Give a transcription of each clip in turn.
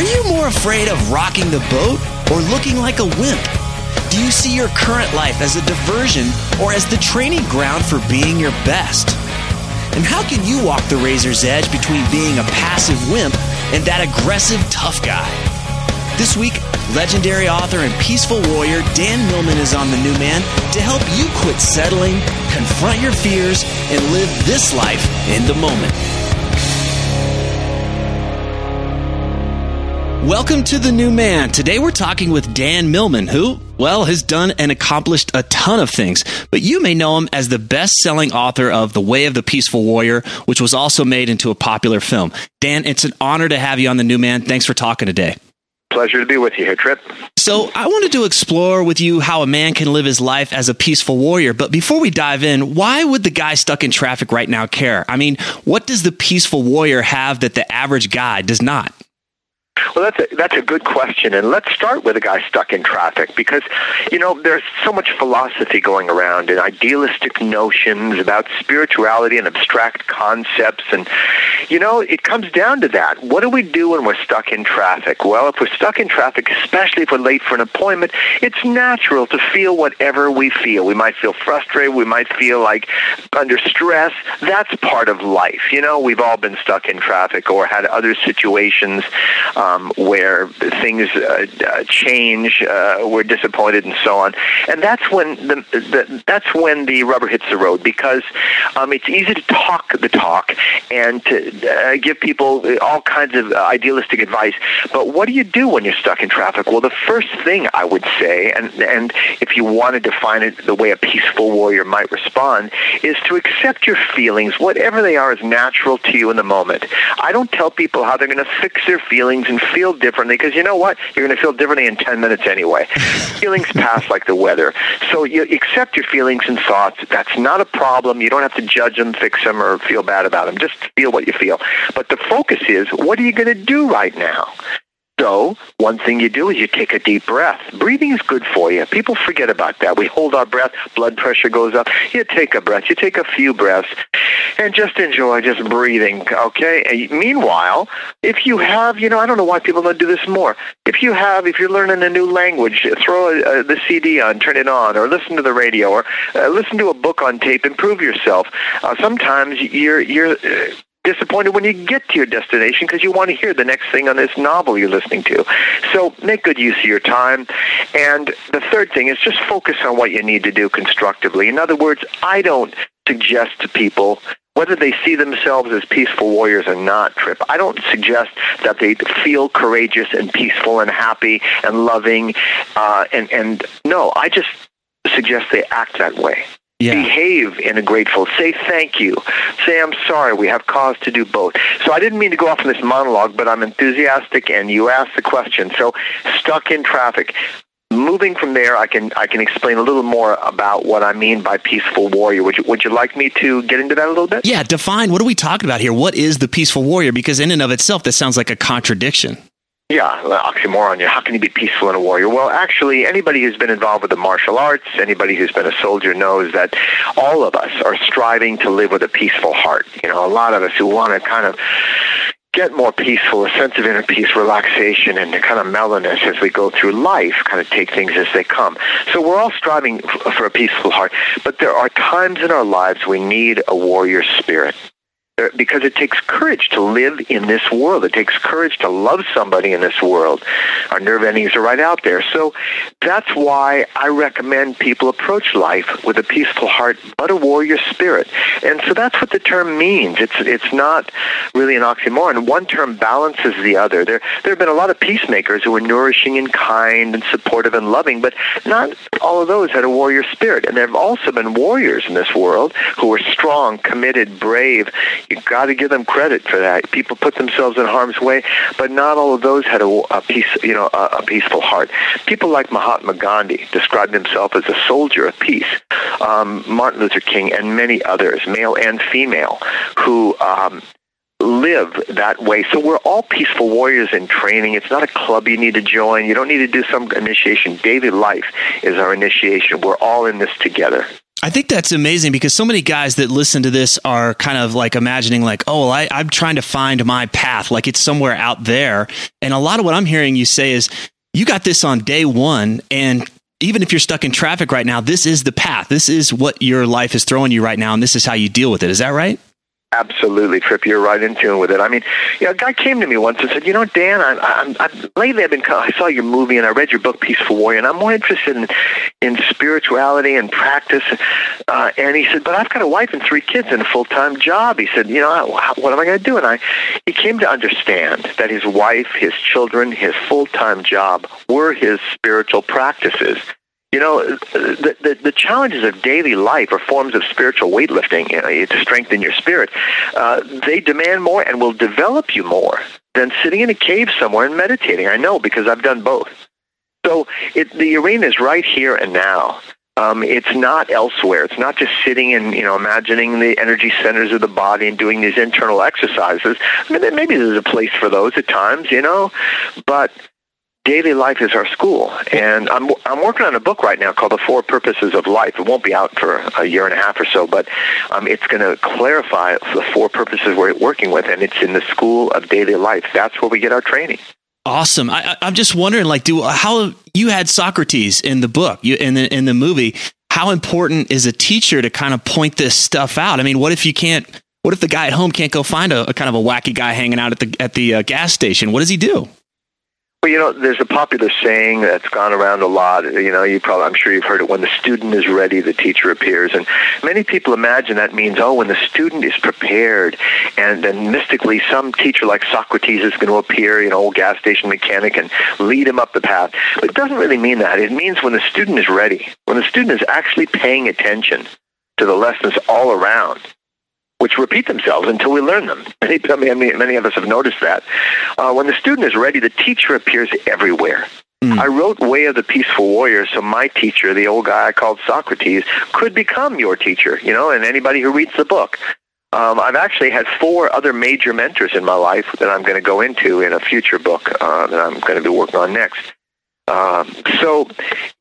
Are you more afraid of rocking the boat or looking like a wimp? Do you see your current life as a diversion or as the training ground for being your best? And how can you walk the razor's edge between being a passive wimp and that aggressive tough guy? This week, legendary author and peaceful warrior Dan Millman is on The New Man to help you quit settling, confront your fears, and live this life in the moment. Welcome to The New Man. Today we're talking with Dan Millman, who, well, has done and accomplished a ton of things. But you may know him as the best selling author of The Way of the Peaceful Warrior, which was also made into a popular film. Dan, it's an honor to have you on The New Man. Thanks for talking today. Pleasure to be with you here, Tripp. So, I wanted to explore with you how a man can live his life as a peaceful warrior. But before we dive in, why would the guy stuck in traffic right now care? I mean, what does the peaceful warrior have that the average guy does not? Well, that's a, that's a good question, and let's start with a guy stuck in traffic because, you know, there's so much philosophy going around and idealistic notions about spirituality and abstract concepts, and you know, it comes down to that. What do we do when we're stuck in traffic? Well, if we're stuck in traffic, especially if we're late for an appointment, it's natural to feel whatever we feel. We might feel frustrated. We might feel like under stress. That's part of life. You know, we've all been stuck in traffic or had other situations. Um, where things uh, uh, change, uh, we're disappointed, and so on. And that's when the, the that's when the rubber hits the road because um, it's easy to talk the talk and to uh, give people all kinds of idealistic advice. But what do you do when you're stuck in traffic? Well, the first thing I would say, and and if you want to define it the way a peaceful warrior might respond, is to accept your feelings, whatever they are, as natural to you in the moment. I don't tell people how they're going to fix their feelings and feel differently because you know what? You're going to feel differently in 10 minutes anyway. feelings pass like the weather. So you accept your feelings and thoughts. That's not a problem. You don't have to judge them, fix them, or feel bad about them. Just feel what you feel. But the focus is what are you going to do right now? So, one thing you do is you take a deep breath. Breathing is good for you. People forget about that. We hold our breath, blood pressure goes up. You take a breath, you take a few breaths, and just enjoy just breathing, okay? And meanwhile, if you have, you know, I don't know why people don't do this more. If you have, if you're learning a new language, throw a, a, the CD on, turn it on, or listen to the radio, or uh, listen to a book on tape, improve yourself. Uh, sometimes you're, you're, uh, disappointed when you get to your destination because you want to hear the next thing on this novel you're listening to. So make good use of your time. And the third thing is just focus on what you need to do constructively. In other words, I don't suggest to people whether they see themselves as peaceful warriors or not, Tripp, I don't suggest that they feel courageous and peaceful and happy and loving. Uh, and, and no, I just suggest they act that way. Yeah. Behave in a grateful. Say thank you. Say I'm sorry. We have cause to do both. So I didn't mean to go off on this monologue, but I'm enthusiastic, and you asked the question. So stuck in traffic moving from there, I can I can explain a little more about what I mean by peaceful warrior. Would you Would you like me to get into that a little bit? Yeah, define what are we talking about here? What is the peaceful warrior? Because in and of itself, that sounds like a contradiction. Yeah, oxymoron. How can you be peaceful and a warrior? Well, actually, anybody who's been involved with the martial arts, anybody who's been a soldier knows that all of us are striving to live with a peaceful heart. You know, a lot of us who want to kind of get more peaceful, a sense of inner peace, relaxation, and kind of mellowness as we go through life, kind of take things as they come. So we're all striving for a peaceful heart, but there are times in our lives we need a warrior spirit because it takes courage to live in this world. It takes courage to love somebody in this world. Our nerve endings are right out there. So that's why I recommend people approach life with a peaceful heart, but a warrior spirit. And so that's what the term means. It's it's not really an oxymoron. One term balances the other. There there have been a lot of peacemakers who were nourishing and kind and supportive and loving, but not all of those had a warrior spirit. And there have also been warriors in this world who were strong, committed, brave, You've got to give them credit for that. People put themselves in harm's way, but not all of those had a, a peace, you know, a, a peaceful heart. People like Mahatma Gandhi described himself as a soldier of peace. Um, Martin Luther King and many others, male and female, who um, live that way. So we're all peaceful warriors in training. It's not a club you need to join. You don't need to do some initiation. Daily life is our initiation. We're all in this together. I think that's amazing because so many guys that listen to this are kind of like imagining like, oh, well, I, I'm trying to find my path, like it's somewhere out there. And a lot of what I'm hearing you say is, you got this on day one, and even if you're stuck in traffic right now, this is the path. This is what your life is throwing you right now, and this is how you deal with it. Is that right? Absolutely, Tripp. You're right in tune with it. I mean, you know, a guy came to me once and said, "You know, Dan, I, I, I, lately I've been I saw your movie and I read your book, Peaceful Warrior, and I'm more interested in in spirituality and practice." Uh, and he said, "But I've got a wife and three kids and a full time job." He said, "You know, what am I going to do?" And I, he came to understand that his wife, his children, his full time job were his spiritual practices you know, the, the, the, challenges of daily life are forms of spiritual weightlifting you know, to strengthen your spirit. Uh, they demand more and will develop you more than sitting in a cave somewhere and meditating. I know because I've done both. So it, the arena is right here and now. Um, it's not elsewhere. It's not just sitting and you know imagining the energy centers of the body and doing these internal exercises. I mean, maybe there's a place for those at times, you know, but daily life is our school. And I'm, I'm working on a book right now called The Four Purposes of Life. It won't be out for a year and a half or so, but um, it's going to clarify the four purposes we're working with, and it's in the school of daily life. That's where we get our training. Awesome. I, am just wondering, like, do how you had Socrates in the book, you in the in the movie. How important is a teacher to kind of point this stuff out? I mean, what if you can't? What if the guy at home can't go find a, a kind of a wacky guy hanging out at the at the uh, gas station? What does he do? Well, you know, there's a popular saying that's gone around a lot. You know, you probably, I'm sure you've heard it. When the student is ready, the teacher appears, and many people imagine that means, oh, when the student is prepared, and then mystically, some teacher like Socrates is going to appear, you know, old gas station mechanic, and lead him up the path. But it doesn't really mean that. It means when the student is ready, when the student is actually paying attention to the lessons all around which repeat themselves until we learn them. Many, many, many of us have noticed that. Uh, when the student is ready, the teacher appears everywhere. Mm. I wrote Way of the Peaceful Warrior, so my teacher, the old guy I called Socrates, could become your teacher, you know, and anybody who reads the book. Um, I've actually had four other major mentors in my life that I'm going to go into in a future book uh, that I'm going to be working on next. Um, so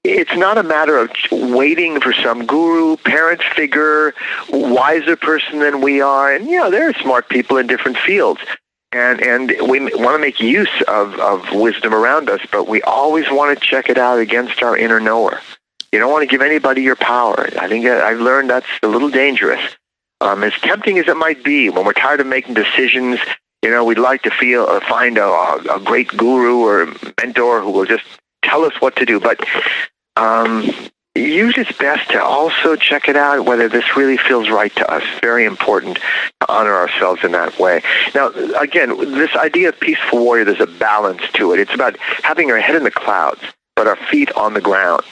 it's not a matter of waiting for some guru, parent figure, wiser person than we are. And, you know, there are smart people in different fields. And, and we want to make use of, of wisdom around us, but we always want to check it out against our inner knower. You don't want to give anybody your power. I think I've learned that's a little dangerous. Um, as tempting as it might be, when we're tired of making decisions, you know, we'd like to feel or find a, a great guru or mentor who will just tell us what to do. But um, usually it's best to also check it out whether this really feels right to us. Very important to honor ourselves in that way. Now, again, this idea of peaceful warrior, there's a balance to it. It's about having our head in the clouds, but our feet on the ground.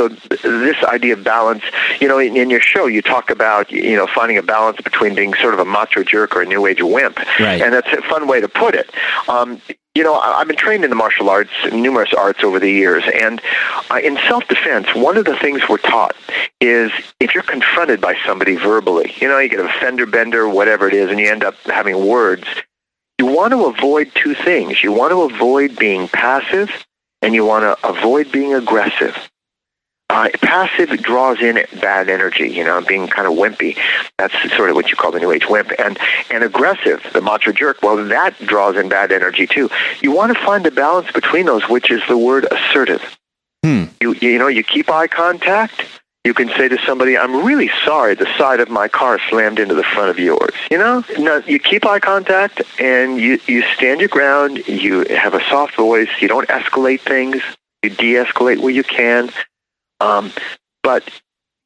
So this idea of balance, you know, in, in, your show, you talk about, you know, finding a balance between being sort of a macho jerk or a new age wimp. Right. And that's a fun way to put it. Um, you know, I've been trained in the martial arts, numerous arts over the years, and uh, in self-defense, one of the things we're taught is if you're confronted by somebody verbally, you know, you get a fender bender, whatever it is, and you end up having words, you want to avoid two things. You want to avoid being passive, and you want to avoid being aggressive. Uh, passive draws in bad energy, you know, being kind of wimpy. That's sort of what you call the new age wimp. And and aggressive, the macho jerk, well, that draws in bad energy too. You want to find the balance between those, which is the word assertive. Hmm. You you know, you keep eye contact. You can say to somebody, "I'm really sorry. The side of my car slammed into the front of yours." You know, now, you keep eye contact and you you stand your ground. You have a soft voice. You don't escalate things. You de-escalate where you can um, but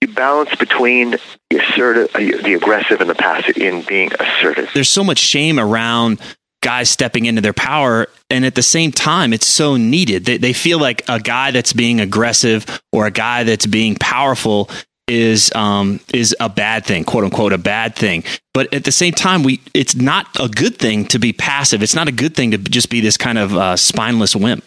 you balance between the assertive, uh, the aggressive, and the passive in being assertive. There's so much shame around guys stepping into their power and at the same time it's so needed they, they feel like a guy that's being aggressive or a guy that's being powerful is um, is a bad thing, quote unquote, a bad thing. But at the same time, we it's not a good thing to be passive. It's not a good thing to just be this kind of uh, spineless wimp.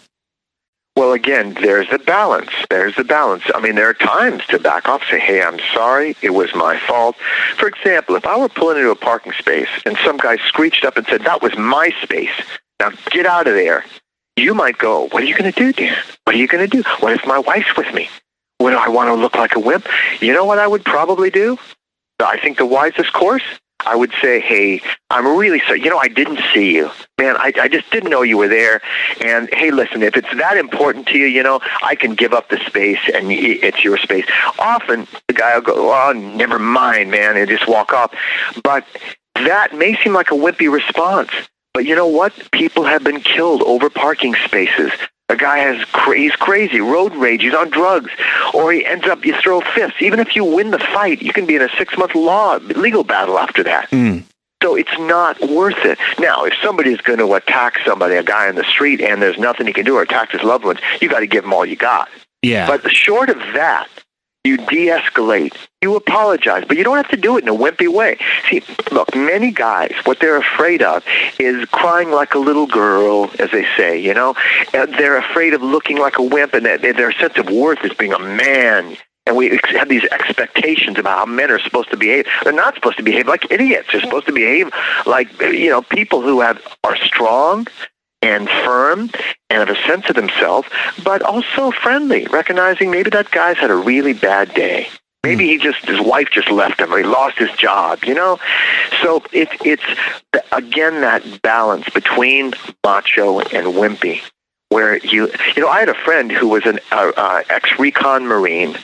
Well, again, there's the balance. There's the balance. I mean, there are times to back off, say, hey, I'm sorry, it was my fault. For example, if I were pulling into a parking space and some guy screeched up and said, that was my space, now get out of there, you might go, what are you going to do, Dan? What are you going to do? What if my wife's with me? What do I want to look like a wimp? You know what I would probably do? I think the wisest course I would say, hey, I'm really sorry. You know, I didn't see you. Man, I, I just didn't know you were there. And hey, listen, if it's that important to you, you know, I can give up the space and it's your space. Often the guy will go, oh, never mind, man, and just walk off. But that may seem like a wimpy response. But you know what? People have been killed over parking spaces. A guy has he's crazy, road rage, he's on drugs, or he ends up you throw fists. Even if you win the fight, you can be in a six month law legal battle after that. Mm. So it's not worth it. Now, if somebody's going to attack somebody, a guy on the street, and there's nothing he can do, or attack his loved ones, you got to give him all you got. Yeah. But short of that, you de-escalate, you apologize, but you don't have to do it in a wimpy way. See, look, many guys, what they're afraid of is crying like a little girl, as they say, you know? And they're afraid of looking like a wimp, and their sense of worth is being a man. And we have these expectations about how men are supposed to behave. They're not supposed to behave like idiots. They're supposed to behave like, you know, people who have are strong and firm and have a sense of himself, but also friendly, recognizing maybe that guy's had a really bad day. Maybe he just his wife just left him or he lost his job, you know? So it, it's again that balance between macho and wimpy where you you know I had a friend who was an uh, uh, ex-recon marine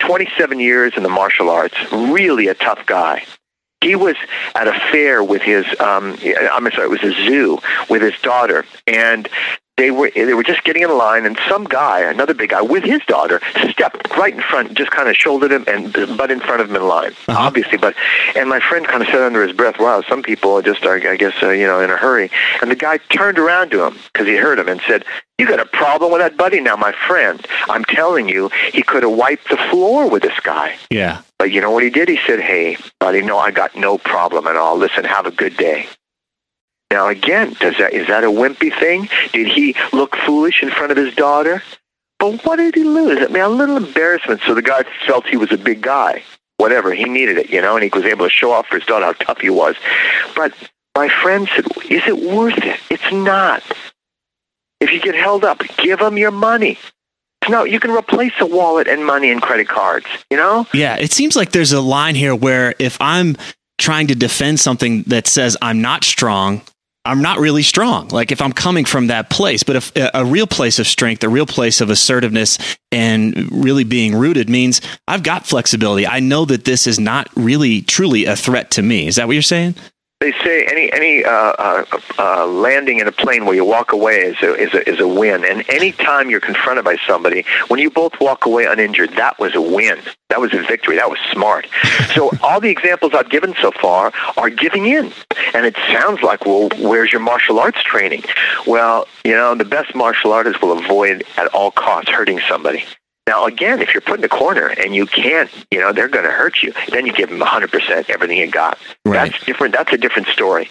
27 years in the martial arts really a tough guy he was at a fair with his um I'm sorry, it was a zoo with his daughter and they were they were just getting in line and some guy, another big guy with his daughter, stepped right in front, just kind of shouldered him and butt in front of him in line. Uh-huh. Obviously, but and my friend kind of said under his breath, "Wow, some people are just are, I guess, uh, you know, in a hurry." And the guy turned around to him because he heard him and said, "You got a problem with that buddy now, my friend? I'm telling you, he could have wiped the floor with this guy." Yeah. But you know what he did? He said, "Hey, buddy, no, I got no problem at all. Listen, have a good day." Now again, does that is that a wimpy thing? Did he look foolish in front of his daughter? But what did he lose? I mean, a little embarrassment. So the guy felt he was a big guy. Whatever, he needed it, you know, and he was able to show off for his daughter how tough he was. But my friend said, is it worth it? It's not. If you get held up, give them your money. No, you can replace a wallet and money and credit cards, you know? Yeah, it seems like there's a line here where if I'm trying to defend something that says I'm not strong, I'm not really strong. Like if I'm coming from that place, but if a real place of strength, a real place of assertiveness and really being rooted means I've got flexibility. I know that this is not really truly a threat to me. Is that what you're saying? They say any any uh, uh, uh, landing in a plane where you walk away is a, is a is a win, and any time you're confronted by somebody, when you both walk away uninjured, that was a win. That was a victory. That was smart. so all the examples I've given so far are giving in, and it sounds like, well, where's your martial arts training? Well, you know, the best martial artists will avoid at all costs hurting somebody. Now, again, if you're put in a corner and you can't, you know, they're going to hurt you, then you give them 100% everything you got. Right. That's different. That's a different story.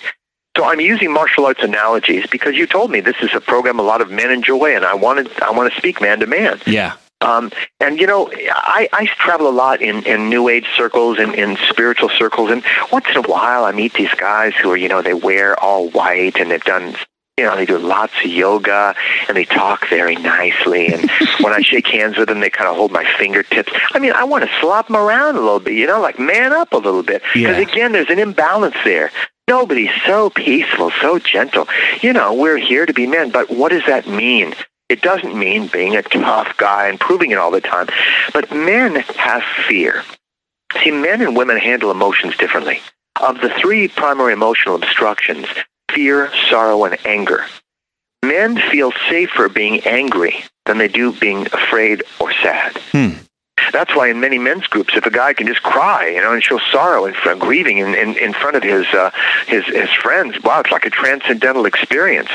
So I'm using martial arts analogies because you told me this is a program a lot of men enjoy, and I wanted I want to speak man to man. Yeah. Um, and you know, I, I travel a lot in, in New Age circles and in spiritual circles, and once in a while I meet these guys who are, you know, they wear all white and they've done you know, they do lots of yoga and they talk very nicely. And when I shake hands with them, they kind of hold my fingertips. I mean, I want to slap them around a little bit, you know, like man up a little bit. Because Yeah. again, there's an imbalance there. Nobody's so peaceful, so gentle. You know, we're here to be men, but what does that mean? It doesn't mean being a tough guy and proving it all the time. But men have fear. See, men and women handle emotions differently. Of the three primary emotional obstructions, fear, sorrow, and anger, men feel safer being angry than they do being afraid or sad. Hmm. That's why in many men's groups, if a guy can just cry, you know, and show sorrow and front, grieving in, in, in front of his, uh, his his friends, wow, it's like a transcendental experience.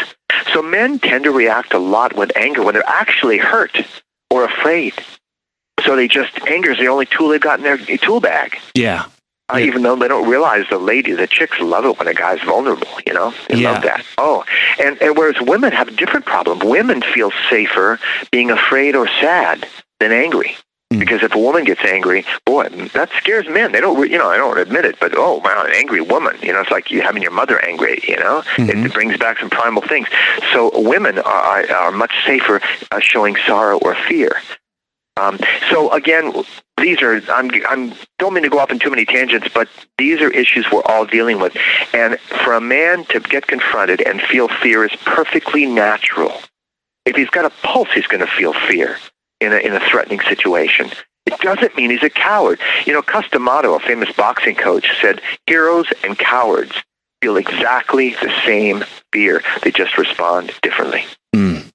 So men tend to react a lot with anger when they're actually hurt or afraid. So they just anger is the only tool they've got in their tool bag. Yeah. Uh, Yeah. even though they don't realize the lady, the chicks love it when a guy's vulnerable. You know, they Yeah. love that. Oh, and and whereas women have a different problem. Women feel safer being afraid or sad than angry. Mm. Because if a woman gets angry, boy, that scares men. They don't, re- you know, I don't admit it, but oh wow, an angry woman. You know, it's like you having your mother angry. You know, Mhm. it, it brings back some primal things. So women are are, are much safer uh, showing sorrow or fear. Um, so again, these are I'm I'm don't mean to go off in too many tangents, but these are issues we're all dealing with, and for a man to get confronted and feel fear is perfectly natural. If he's got a pulse, he's going to feel fear in a in a threatening situation. It doesn't mean he's a coward. You know, Cus D'Amato, a famous boxing coach, said heroes and cowards feel exactly the same fear. They just respond differently. Mm.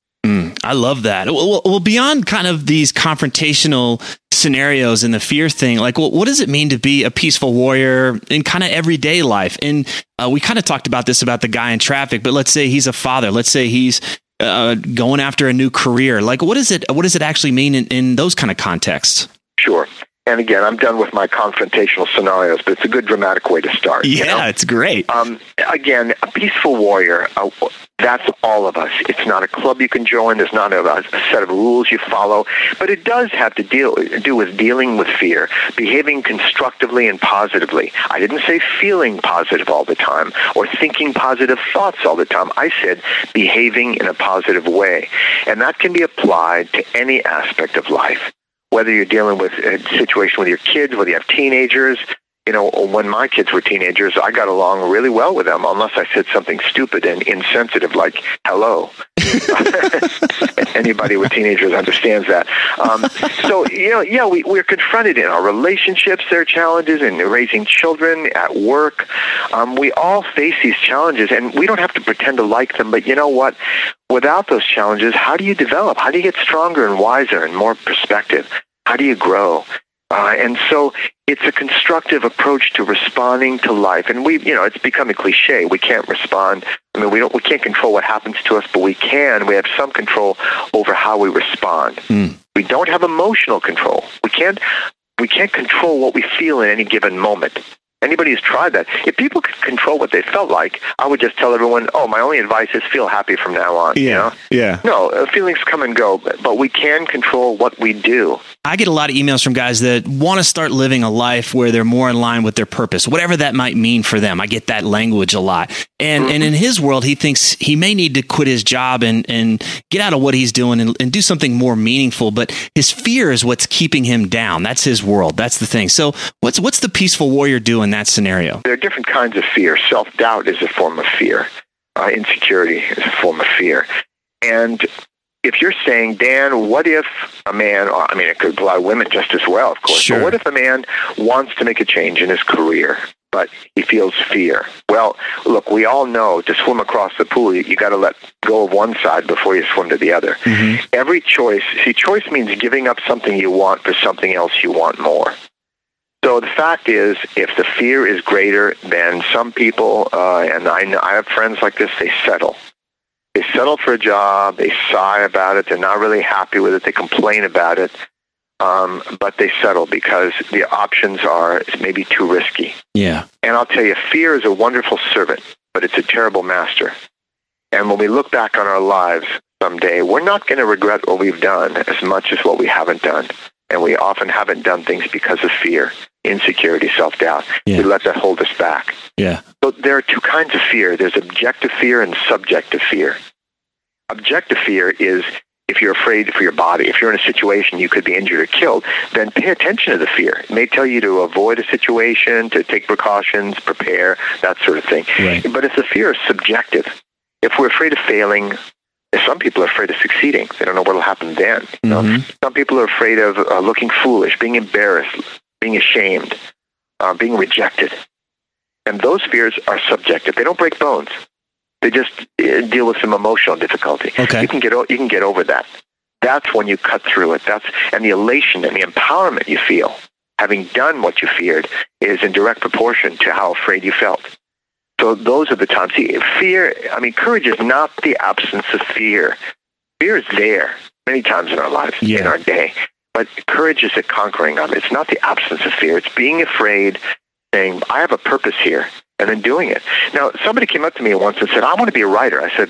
I love that. Well, well- beyond kind of these confrontational scenarios and the fear thing, like, well, what does it mean to be a peaceful warrior in kind of everyday life? And uh, we kind of talked about this about the guy in traffic, but let's say he's a father. Let's say he's uh, going after a new career. Like, what is it? What does it actually mean in, in those kind of contexts? Sure. And again, I'm done with my confrontational scenarios, but it's a good dramatic way to start. you know? Yeah, it's great. Um, again, a peaceful warrior, uh, that's all of us. It's not a club you can join. There's not a, a set of rules you follow. But it does have to deal do with dealing with fear, behaving constructively and positively. I didn't say feeling positive all the time or thinking positive thoughts all the time. I said behaving in a positive way. And that can be applied to any aspect of life whether you're dealing with a situation with your kids, whether you have teenagers. You know, when my kids were teenagers, I got along really well with them, unless I said something stupid and insensitive like "hello." Anybody with teenagers understands that. Um, so, you know, yeah, we, we're confronted in our relationships. There are challenges in raising children, at work. Um, we all face these challenges, and we don't have to pretend to like them. But you know what? Without those challenges, how do you develop? How do you get stronger and wiser and more perspective? How do you grow? Uh, and so it's a constructive approach to responding to life. And we, you know, it's become a cliche. We can't respond. I mean, we don't, we can't control what happens to us, but we can. We have some control over how we respond. Mm. We don't have emotional control. We can't, we can't control what we feel in any given moment. Anybody who's tried that, if people could control what they felt like, I would just tell everyone, "Oh, my only advice is feel happy from now on." You know? yeah. No, uh, feelings come and go, but, but we can control what we do. I get a lot of emails from guys that want to start living a life where they're more in line with their purpose, whatever that might mean for them. I get that language a lot. And and in his world, he thinks he may need to quit his job and, and get out of what he's doing and, and do something more meaningful. But his fear is what's keeping him down. That's his world. That's the thing. So what's what's the peaceful warrior do in that scenario? There are different kinds of fear. Self doubt is a form of fear. Uh, insecurity is a form of fear. And if you're saying, Dan, what if a man, or, I mean, it could apply women just as well, of course, Sure. but what if a man wants to make a change in his career, but he feels fear? Well, look, we all know to swim across the pool, you, you got to let go of one side before you swim to the other. Every choice, see, choice means giving up something you want for something else you want more. So the fact is, if the fear is greater than some people, uh, and I, know, I have friends like this, they settle. They settle for a job. They sigh about it. They're not really happy with it. They complain about it. um, but they settle because the options are maybe too risky. Yeah. And I'll tell you, fear is a wonderful servant, but it's a terrible master. And when we look back on our lives someday, we're not going to regret what we've done as much as what we haven't done. And we often haven't done things because of fear, insecurity, self doubt. Yeah. We let that hold us back. Yeah. So there are two kinds of fear there's objective fear and subjective fear. Objective fear is if you're afraid for your body, if you're in a situation you could be injured or killed, then pay attention to the fear. It may tell you to avoid a situation, to take precautions, prepare, that sort of thing. Right. But if the fear is subjective, if we're afraid of failing, some people are afraid of succeeding. They don't know what will happen then. You know? Mhm. Some people are afraid of uh, looking foolish, being embarrassed, being ashamed, uh, being rejected. And those fears are subjective. They don't break bones. They just uh, deal with some emotional difficulty. Okay. You can get o- you can get over that. That's when you cut through it. That's and the elation and the empowerment you feel having done what you feared is in direct proportion to how afraid you felt. So those are the times. See, fear. I mean, courage is not the absence of fear. Fear is there many times in our lives, Yeah. in our day. But courage is a conquering of it. It's not the absence of fear. It's being afraid, saying, "I have a purpose here," and then doing it. Now, somebody came up to me once and said, "I want to be a writer." I said,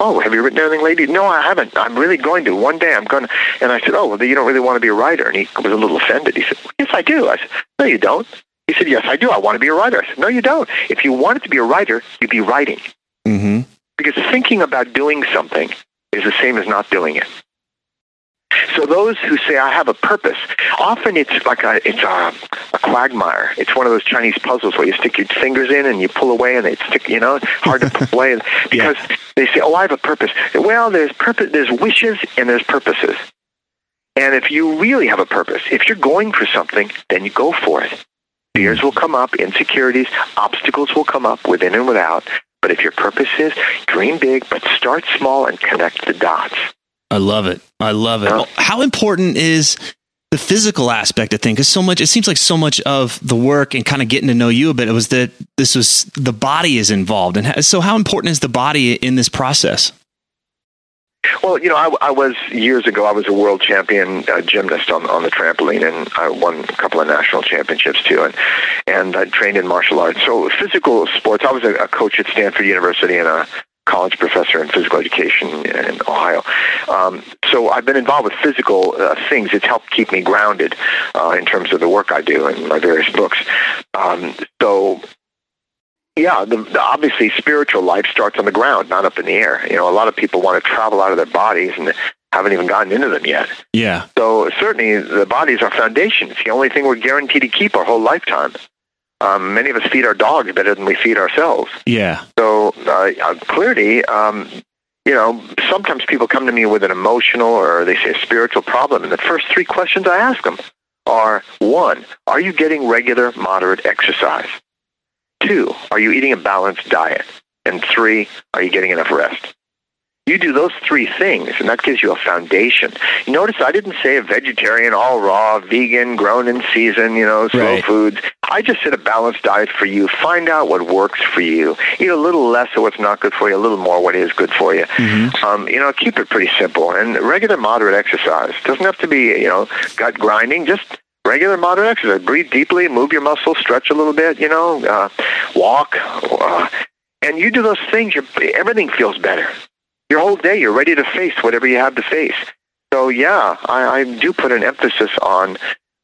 "Oh, have you written anything lately?" No, I haven't. I'm really going to. One day, I'm going to. And I said, "Oh, well, you don't really want to be a writer." And he was a little offended. He said, "Yes, I do." I said, "No, you don't." He said, "Yes, I do. I want to be a writer." I said, "No, you don't. If you wanted to be a writer, you'd be writing." Mm-hmm. because thinking about doing something is the same as not doing it. So those who say I have a purpose, often it's like a it's a, a quagmire. It's one of those Chinese puzzles where you stick your fingers in and you pull away and they stick. You know, hard to pull away because they say, "Oh, I have a purpose." Well, there's purpose. There's wishes and there's purposes. And if you really have a purpose, if you're going for something, then you go for it. Fears will come up, insecurities, obstacles will come up within and without. But if your purpose is dream big, but start small and connect the dots. I love it. I love it. Well, How important is the physical aspect of things? Because so much, it seems like so much of the work and kind of getting to know you a bit it was that this was the body is involved. And so, how important is the body in this process? Well, you know, I, I was years ago. I was a world champion uh, gymnast on on the trampoline, and I won a couple of national championships too. And and I trained in martial arts. So physical sports. I was a, a coach at Stanford University and a college professor in physical education in Ohio. Um, so I've been involved with physical uh, things. It's helped keep me grounded uh, in terms of the work I do and my various books. Um, so yeah, the, the obviously spiritual life starts on the ground, not up in the air. You know, a lot of people want to travel out of their bodies and haven't even gotten into them yet. Yeah. So certainly the body is our foundation. It's the only thing we're guaranteed to keep our whole lifetime. Um, many of us feed our dogs better than we feed ourselves. Yeah. So uh, uh, clearly, um, you know, sometimes people come to me with an emotional or they say a spiritual problem, and the first three questions I ask them are: one, are you getting regular, moderate exercise? Two, are you eating a balanced diet? And three, are you getting enough rest? You do those three things, and that gives you a foundation. You notice I didn't say a vegetarian, all raw, vegan, grown in season, you know, slow Right. foods. I just said a balanced diet for you. Find out what works for you. Eat a little less of what's not good for you, a little more what is good for you. Mhm. Um, you know, keep it pretty simple. And regular moderate exercise doesn't have to be, you know, gut grinding. Just regular moderate exercise. Breathe deeply, move your muscles, stretch a little bit. You know, uh, walk, uh, and you do those things. Everything feels better. Your whole day, you're ready to face whatever you have to face. So yeah, I, I do put an emphasis on.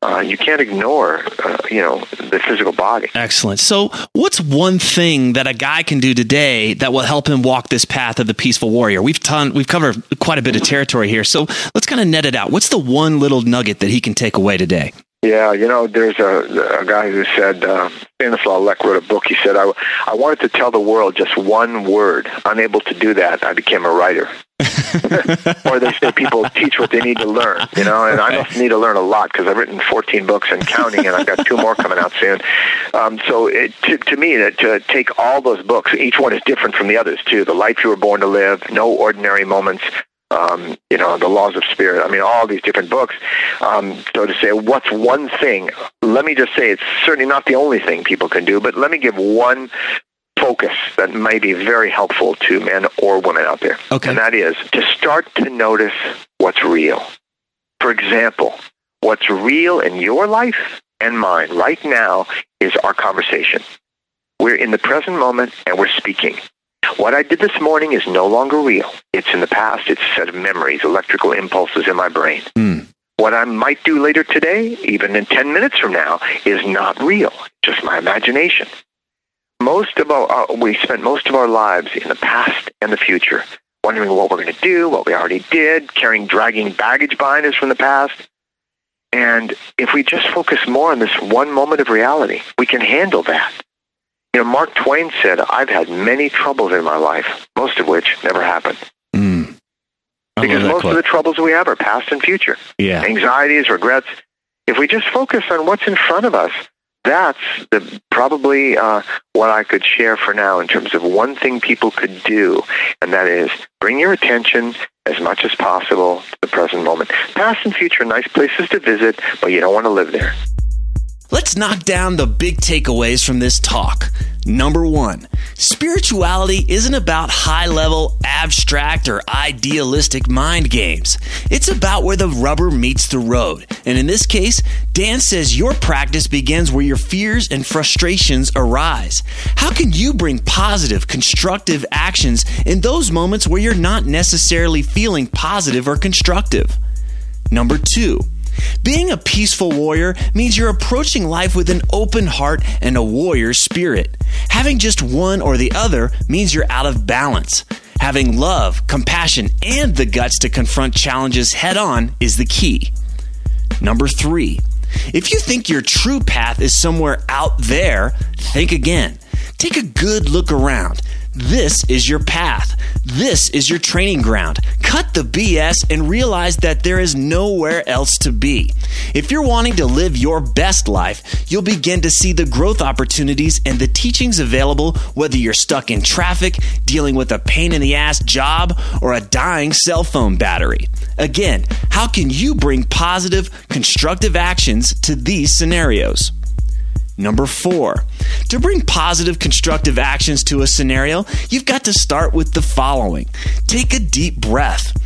Uh, you can't ignore, uh, you know, the physical body. Excellent. So, what's one thing that a guy can do today that will help him walk this path of the peaceful warrior? We've ton, we've covered quite a bit of territory here, so let's kind of net it out. What's the one little nugget that he can take away today? Yeah, you know, there's a, a guy who said, uh, Stanislaw wrote a book. He said, I, I wanted to tell the world just one word. Unable to do that, I became a writer. or they say people teach what they need to learn, you know, and I must need to learn a lot because I've written 14 books and counting, and I've got two more coming out soon. Um, so it, to, to me, that to take all those books, each one is different from the others, too. The Life You Were Born to Live, No Ordinary Moments, um, you know, the laws of spirit. I mean, all these different books. Um, so to say, what's one thing? Let me just say, it's certainly not the only thing people can do, but let me give one focus that may be very helpful to men or women out there. Okay. And that is to start to notice what's real. For example, What's real in your life and mine right now is our conversation. We're in the present moment and we're speaking. What I did this morning is no longer real. It's in the past. It's a set of memories, electrical impulses in my brain. Mm. What I might do later today, even in 10 minutes from now, is not real, just my imagination. Most of our, uh, we spent most of our lives in the past and the future, wondering what we're going to do, what we already did, carrying, dragging baggage behind us from the past. And if we just focus more on this one moment of reality, we can handle that. You know, Mark Twain said, I've had many troubles in my life, most of which never happened. Mm. Because most quote. of the troubles we have are past and future. yeah. Anxieties, regrets. If we just focus on what's in front of us, that's the, probably uh, what I could share for now in terms of one thing people could do, and that is bring your attention as much as possible to the present moment. Past and future, are nice places to visit, but you don't want to live there. Let's knock down the big takeaways from this talk. Number one, spirituality isn't about high level, abstract, or idealistic mind games. It's about where the rubber meets the road. And in this case, Dan says your practice begins where your fears and frustrations arise. How can you bring positive, constructive actions in those moments where you're not necessarily feeling positive or constructive? Number two, being a peaceful warrior means you're approaching life with an open heart and a warrior spirit. Having just one or the other means you're out of balance. Having love, compassion, and the guts to confront challenges head on is the key. Number three, if you think your true path is somewhere out there, think again. Take a good look around. This is your path. This is your training ground. Cut the BS and realize that there is nowhere else to be. If you're wanting to live your best life, you'll begin to see the growth opportunities and the teachings available whether you're stuck in traffic, dealing with a pain in the ass job, or a dying cell phone battery. Again, how can you bring positive, constructive actions to these scenarios? Number four, to bring positive, constructive actions to a scenario, you've got to start with the following take a deep breath.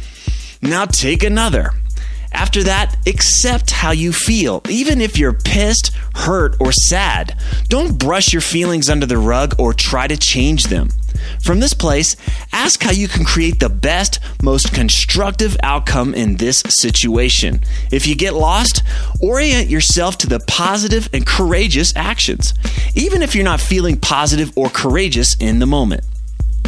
Now take another. After that, accept how you feel, even if you're pissed, hurt, or sad. Don't brush your feelings under the rug or try to change them. From this place, ask how you can create the best, most constructive outcome in this situation. If you get lost, orient yourself to the positive and courageous actions, even if you're not feeling positive or courageous in the moment.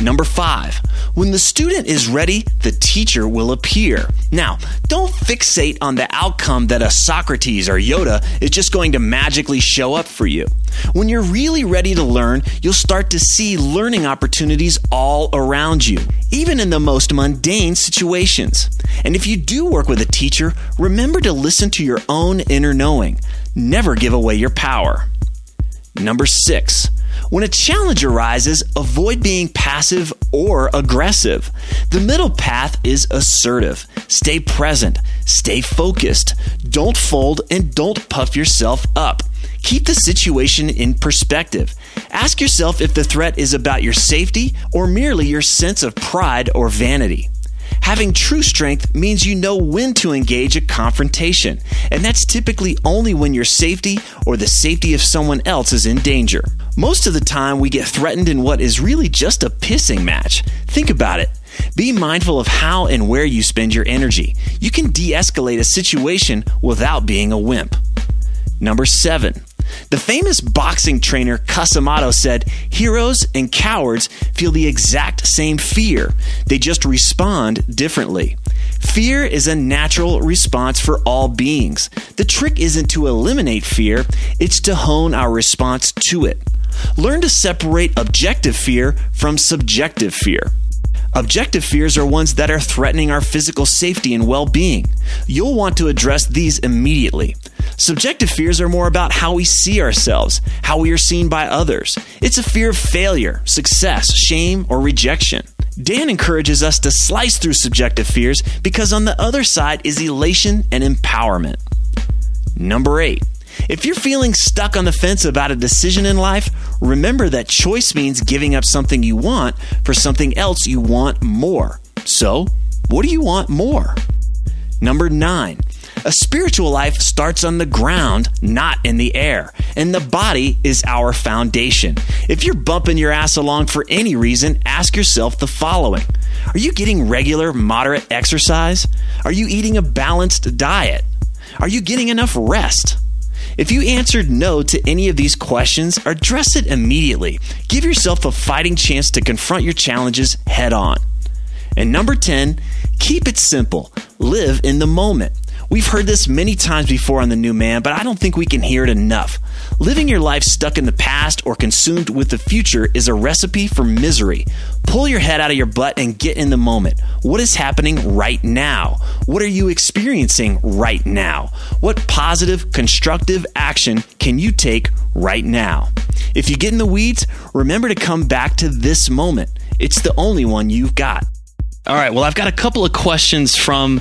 Number five, when the student is ready, the teacher will appear. Now, don't fixate on the outcome that a Socrates or Yoda is just going to magically show up for you. When you're really ready to learn, you'll start to see learning opportunities all around you, even in the most mundane situations. And if you do work with a teacher, remember to listen to your own inner knowing. Never give away your power. Number six, when a challenge arises, avoid being passive or aggressive. The middle path is assertive. Stay present, stay focused, don't fold, and don't puff yourself up. Keep the situation in perspective. Ask yourself if the threat is about your safety or merely your sense of pride or vanity. Having true strength means you know when to engage a confrontation, and that's typically only when your safety or the safety of someone else is in danger. Most of the time, we get threatened in what is really just a pissing match. Think about it. Be mindful of how and where you spend your energy. You can de escalate a situation without being a wimp. Number seven. The famous boxing trainer Cus D'Amato said, Heroes and cowards feel the exact same fear. They just respond differently. Fear is a natural response for all beings. The trick isn't to eliminate fear, it's to hone our response to it. Learn to separate objective fear from subjective fear. Objective fears are ones that are threatening our physical safety and well being. You'll want to address these immediately. Subjective fears are more about how we see ourselves, how we are seen by others. It's a fear of failure, success, shame, or rejection. Dan encourages us to slice through subjective fears because on the other side is elation and empowerment. Number eight. If you're feeling stuck on the fence about a decision in life, remember that choice means giving up something you want for something else you want more. So, what do you want more? Number nine. A spiritual life starts on the ground, not in the air. And the body is our foundation. If you're bumping your ass along for any reason, ask yourself the following Are you getting regular, moderate exercise? Are you eating a balanced diet? Are you getting enough rest? If you answered no to any of these questions, address it immediately. Give yourself a fighting chance to confront your challenges head on. And number 10, keep it simple. Live in the moment. We've heard this many times before on The New Man, but I don't think we can hear it enough. Living your life stuck in the past or consumed with the future is a recipe for misery. Pull your head out of your butt and get in the moment. What is happening right now? What are you experiencing right now? What positive, constructive action can you take right now? If you get in the weeds, remember to come back to this moment. It's the only one you've got. All right. Well, I've got a couple of questions from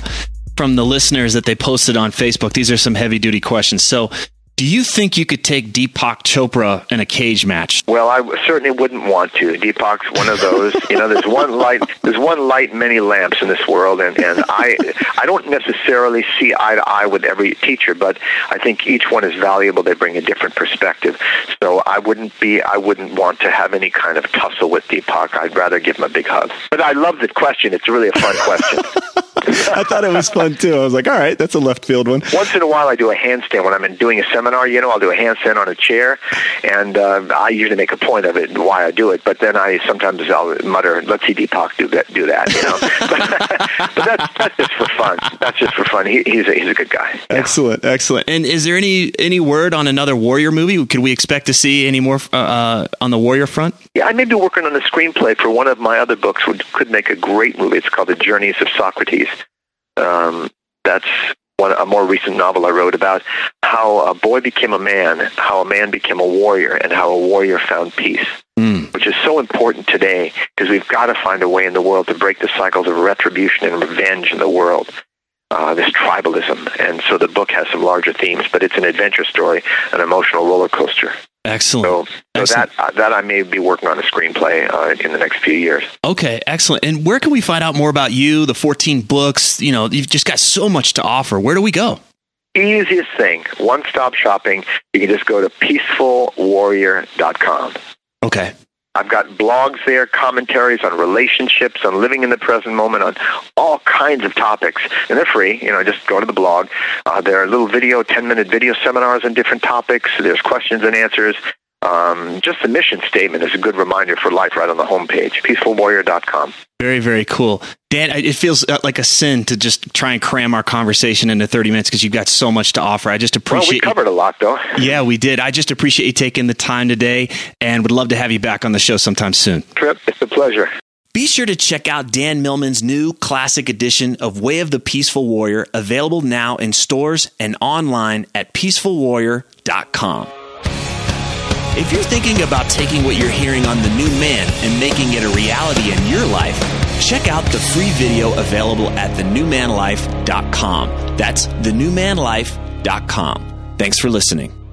from the listeners that they posted on Facebook. These are some heavy duty questions. So, do you think you could take Deepak Chopra in a cage match? Well, I certainly wouldn't want to. Deepak's one of those. you know, there's one light. There's one light, many lamps in this world, and and I I don't necessarily see eye to eye with every teacher, but I think each one is valuable. They bring a different perspective. So I wouldn't be. I wouldn't want to have any kind of tussle with Deepak. I'd rather give him a big hug. But I love the question. It's really a fun question. I thought it was fun too. I was like, all right, that's a left field one. Once in a while, I do a handstand when I'm doing a seminar. You know, I'll do a handstand on a chair, and uh, I usually make a point of it and why I do it. But then I sometimes I'll mutter, "Let's see Deepak do that." Do that, you know. but, but that's that's just for fun. That's just for fun. He, he's a, he's a good guy. Yeah. Excellent, excellent. And is there any any word on another Warrior movie? Could we expect to see any more uh, uh, on the Warrior front? Yeah, I may be working on a screenplay for one of my other books. Would could make a great movie. It's called The Journeys of Socrates. Um, that's one a more recent novel I wrote about how a boy became a man, how a man became a warrior, and how a warrior found peace. Mm. Which is so important today because we've got to find a way in the world to break the cycles of retribution and revenge in the world. Uh, this tribalism, and so the book has some larger themes, but it's an adventure story, an emotional roller coaster. Excellent. So, so excellent. that uh, that I may be working on a screenplay uh, in the next few years. Okay, excellent. And where can we find out more about you? The 14 books. You know, you've just got so much to offer. Where do we go? Easiest thing, one-stop shopping. You can just go to peacefulwarrior.com. Okay. I've got blogs there, commentaries on relationships, on living in the present moment, on all kinds of topics, and they're free. You know, just go to the blog. Uh, there are little video, ten-minute video seminars on different topics. There's questions and answers. Um, just the mission statement is a good reminder for life right on the homepage, peacefulwarrior.com. Very, very cool. Dan, it feels uh, like a sin to just try and cram our conversation into 30 minutes because you've got so much to offer. I just appreciate Well, we covered you. a lot, though. Yeah, we did. I just appreciate you taking the time today and would love to have you back on the show sometime soon. Tripp, it's a pleasure. Be sure to check out Dan Millman's new classic edition of Way of the Peaceful Warrior, available now in stores and online at peacefulwarrior.com. If you're thinking about taking what you're hearing on The New Man and making it a reality in your life, check out the free video available at thenewmanlife.com. That's thenewmanlife.com. Thanks for listening.